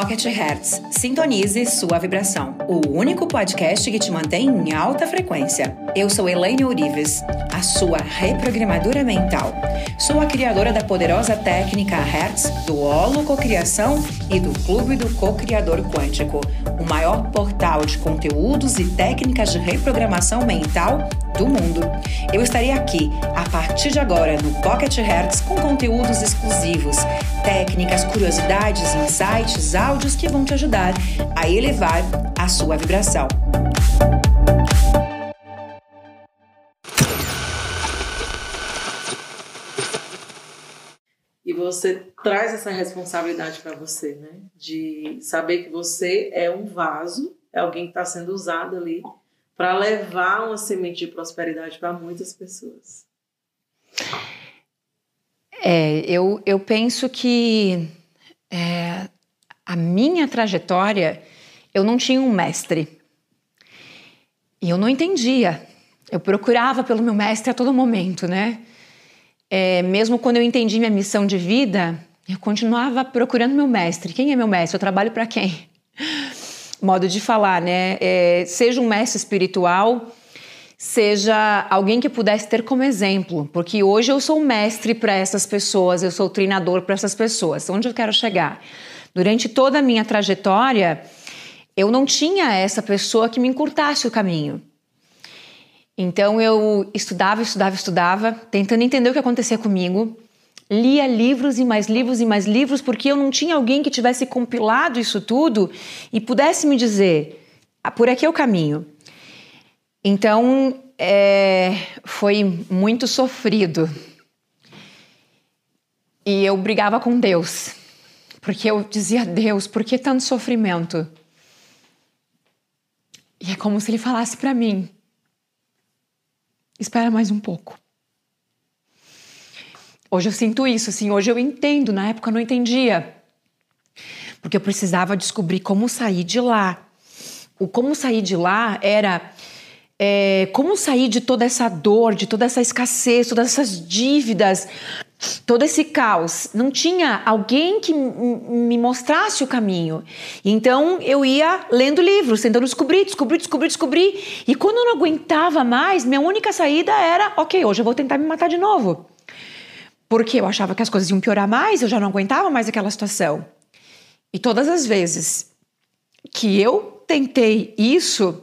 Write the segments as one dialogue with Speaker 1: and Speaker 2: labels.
Speaker 1: Pocket Hertz. Sintonize sua vibração. O único podcast que te mantém em alta frequência. Eu sou Elaine Orives, a sua reprogramadora mental. Sou a criadora da poderosa técnica Hertz, do Holo Cocriação e do Clube do Co-Criador Quântico, o maior portal de conteúdos e técnicas de reprogramação mental do mundo. Eu estarei aqui a partir de agora no Pocket Hertz com conteúdos exclusivos, técnicas, curiosidades, insights, áudios que vão te ajudar a elevar a sua vibração.
Speaker 2: E você traz essa responsabilidade para você, né? De saber que você é um vaso, é alguém que está sendo usado ali para levar uma semente de prosperidade para muitas pessoas.
Speaker 3: É, eu, eu penso que é, a minha trajetória, eu não tinha um mestre. E eu não entendia. Eu procurava pelo meu mestre a todo momento, né? É, mesmo quando eu entendi minha missão de vida, eu continuava procurando meu mestre. Quem é meu mestre? Eu trabalho para quem? Modo de falar, né? É, seja um mestre espiritual, seja alguém que pudesse ter como exemplo, porque hoje eu sou mestre para essas pessoas, eu sou treinador para essas pessoas. Onde eu quero chegar? Durante toda a minha trajetória, eu não tinha essa pessoa que me encurtasse o caminho. Então eu estudava, estudava, estudava, tentando entender o que acontecia comigo. Lia livros e mais livros e mais livros, porque eu não tinha alguém que tivesse compilado isso tudo e pudesse me dizer: ah, por aqui é o caminho. Então é, foi muito sofrido. E eu brigava com Deus. Porque eu dizia, Deus, por que tanto sofrimento? E é como se ele falasse para mim: espera mais um pouco. Hoje eu sinto isso, assim, hoje eu entendo, na época eu não entendia. Porque eu precisava descobrir como sair de lá. O como sair de lá era é, como sair de toda essa dor, de toda essa escassez, todas essas dívidas, todo esse caos. Não tinha alguém que me mostrasse o caminho. Então eu ia lendo livros, tentando descobrir, descobrir, descobrir, descobrir. E quando eu não aguentava mais, minha única saída era: ok, hoje eu vou tentar me matar de novo. Porque eu achava que as coisas iam piorar mais, eu já não aguentava mais aquela situação. E todas as vezes que eu tentei isso,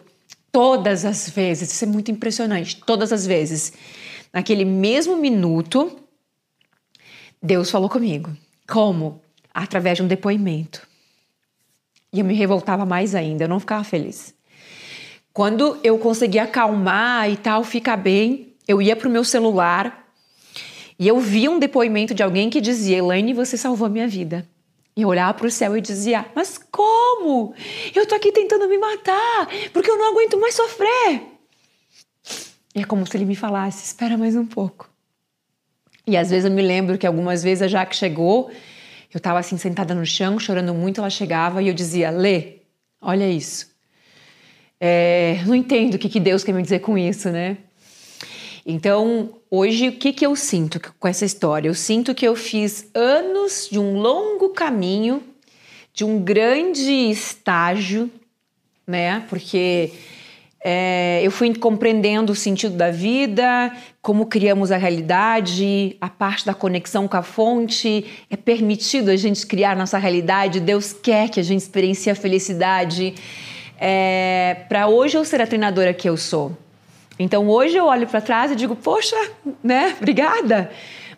Speaker 3: todas as vezes, isso é muito impressionante, todas as vezes, naquele mesmo minuto, Deus falou comigo. Como? Através de um depoimento. E eu me revoltava mais ainda, eu não ficava feliz. Quando eu conseguia acalmar e tal, ficar bem, eu ia pro meu celular e eu via um depoimento de alguém que dizia: Elaine, você salvou minha vida. E eu olhava para o céu e dizia: Mas como? Eu tô aqui tentando me matar, porque eu não aguento mais sofrer. E é como se ele me falasse: Espera mais um pouco. E às vezes eu me lembro que algumas vezes a Jaque chegou, eu estava assim sentada no chão, chorando muito, ela chegava e eu dizia: Lê, olha isso. É, não entendo o que, que Deus quer me dizer com isso, né? Então, hoje, o que, que eu sinto com essa história? Eu sinto que eu fiz anos de um longo caminho, de um grande estágio, né? Porque é, eu fui compreendendo o sentido da vida, como criamos a realidade, a parte da conexão com a fonte. É permitido a gente criar nossa realidade, Deus quer que a gente experiencie a felicidade. É, Para hoje eu ser a treinadora que eu sou. Então hoje eu olho para trás e digo, poxa, né, obrigada.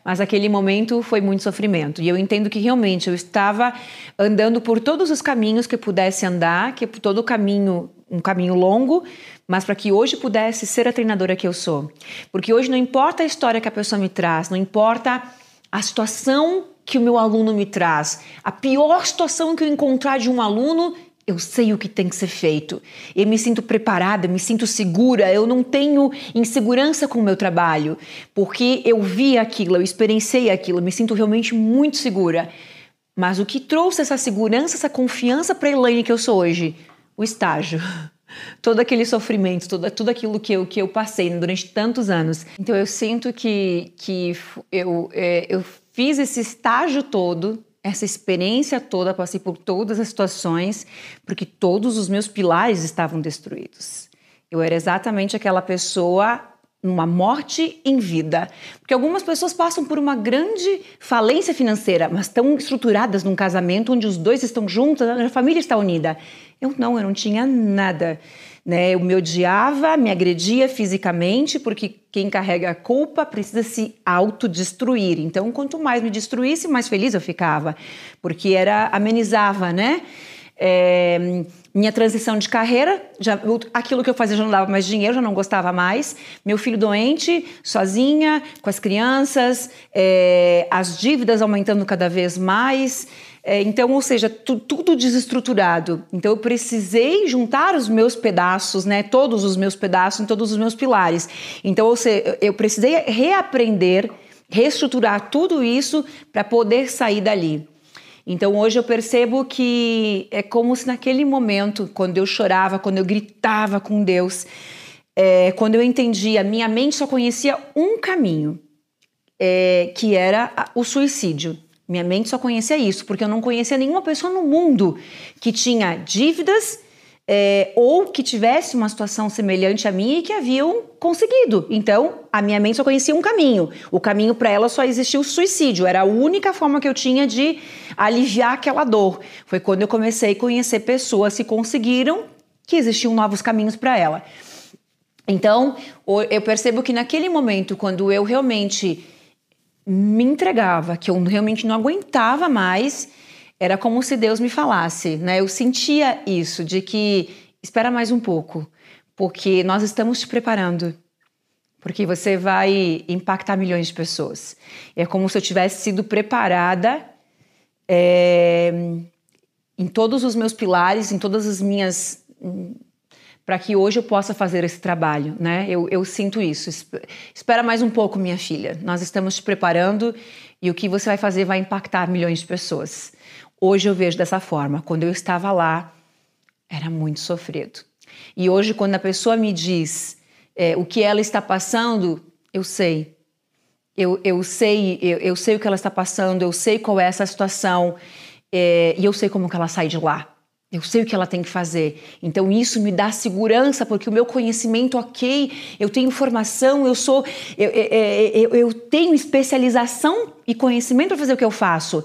Speaker 3: Mas aquele momento foi muito sofrimento. E eu entendo que realmente eu estava andando por todos os caminhos que pudesse andar, que todo o caminho, um caminho longo, mas para que hoje pudesse ser a treinadora que eu sou. Porque hoje não importa a história que a pessoa me traz, não importa a situação que o meu aluno me traz. A pior situação que eu encontrar de um aluno, eu sei o que tem que ser feito. Eu me sinto preparada, me sinto segura, eu não tenho insegurança com o meu trabalho, porque eu vi aquilo, eu experienciei aquilo, me sinto realmente muito segura. Mas o que trouxe essa segurança, essa confiança para Elaine que eu sou hoje? O estágio. Todo aquele sofrimento, todo, tudo aquilo que eu, que eu passei durante tantos anos. Então eu sinto que, que eu, é, eu fiz esse estágio todo essa experiência toda, passei por todas as situações, porque todos os meus pilares estavam destruídos. Eu era exatamente aquela pessoa numa morte em vida. Porque algumas pessoas passam por uma grande falência financeira, mas estão estruturadas num casamento onde os dois estão juntos, a família está unida. Eu não, eu não tinha nada. Né? Eu me odiava, me agredia fisicamente, porque quem carrega a culpa precisa se autodestruir. Então, quanto mais me destruísse, mais feliz eu ficava, porque era amenizava, né? É, minha transição de carreira, já, aquilo que eu fazia já não dava mais dinheiro, já não gostava mais. Meu filho doente, sozinha, com as crianças, é, as dívidas aumentando cada vez mais. É, então, ou seja, tu, tudo desestruturado. Então, eu precisei juntar os meus pedaços, né? Todos os meus pedaços, em todos os meus pilares. Então, ou seja, eu precisei reaprender, reestruturar tudo isso para poder sair dali. Então hoje eu percebo que é como se naquele momento, quando eu chorava, quando eu gritava com Deus, é, quando eu entendia, minha mente só conhecia um caminho, é, que era o suicídio. Minha mente só conhecia isso, porque eu não conhecia nenhuma pessoa no mundo que tinha dívidas é, ou que tivesse uma situação semelhante à minha e que haviam conseguido. Então, a minha mente só conhecia um caminho. O caminho para ela só existia o suicídio. Era a única forma que eu tinha de aliviar aquela dor. Foi quando eu comecei a conhecer pessoas que conseguiram que existiam novos caminhos para ela. Então, eu percebo que naquele momento, quando eu realmente me entregava, que eu realmente não aguentava mais, era como se Deus me falasse, né? Eu sentia isso, de que espera mais um pouco, porque nós estamos te preparando. Porque você vai impactar milhões de pessoas. É como se eu tivesse sido preparada é, em todos os meus pilares, em todas as minhas. para que hoje eu possa fazer esse trabalho, né? Eu, eu sinto isso. Espera mais um pouco, minha filha. Nós estamos te preparando e o que você vai fazer vai impactar milhões de pessoas. Hoje eu vejo dessa forma. Quando eu estava lá, era muito sofrido. E hoje, quando a pessoa me diz é, o que ela está passando, eu sei. Eu, eu sei, eu, eu, sei o que ela está passando, eu sei qual é essa situação é, e eu sei como que ela sai de lá. Eu sei o que ela tem que fazer. Então isso me dá segurança, porque o meu conhecimento, ok, eu tenho formação, eu sou, eu, eu, eu tenho especialização e conhecimento para fazer o que eu faço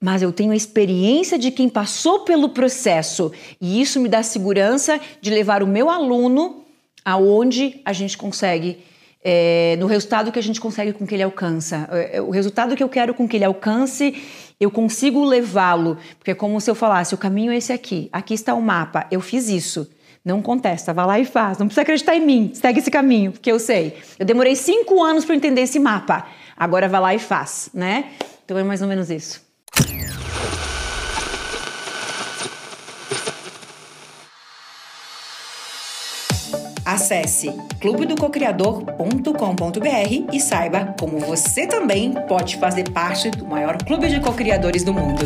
Speaker 3: mas eu tenho a experiência de quem passou pelo processo e isso me dá segurança de levar o meu aluno aonde a gente consegue, é, no resultado que a gente consegue com que ele alcança. É, o resultado que eu quero com que ele alcance, eu consigo levá-lo, porque é como se eu falasse: o caminho é esse aqui, aqui está o mapa, eu fiz isso. Não contesta, vá lá e faz. Não precisa acreditar em mim, segue esse caminho, porque eu sei. Eu demorei cinco anos para entender esse mapa. Agora vá lá e faz, né? Então é mais ou menos isso.
Speaker 1: Acesse clubedococriador.com.br e saiba como você também pode fazer parte do maior clube de cocriadores do mundo.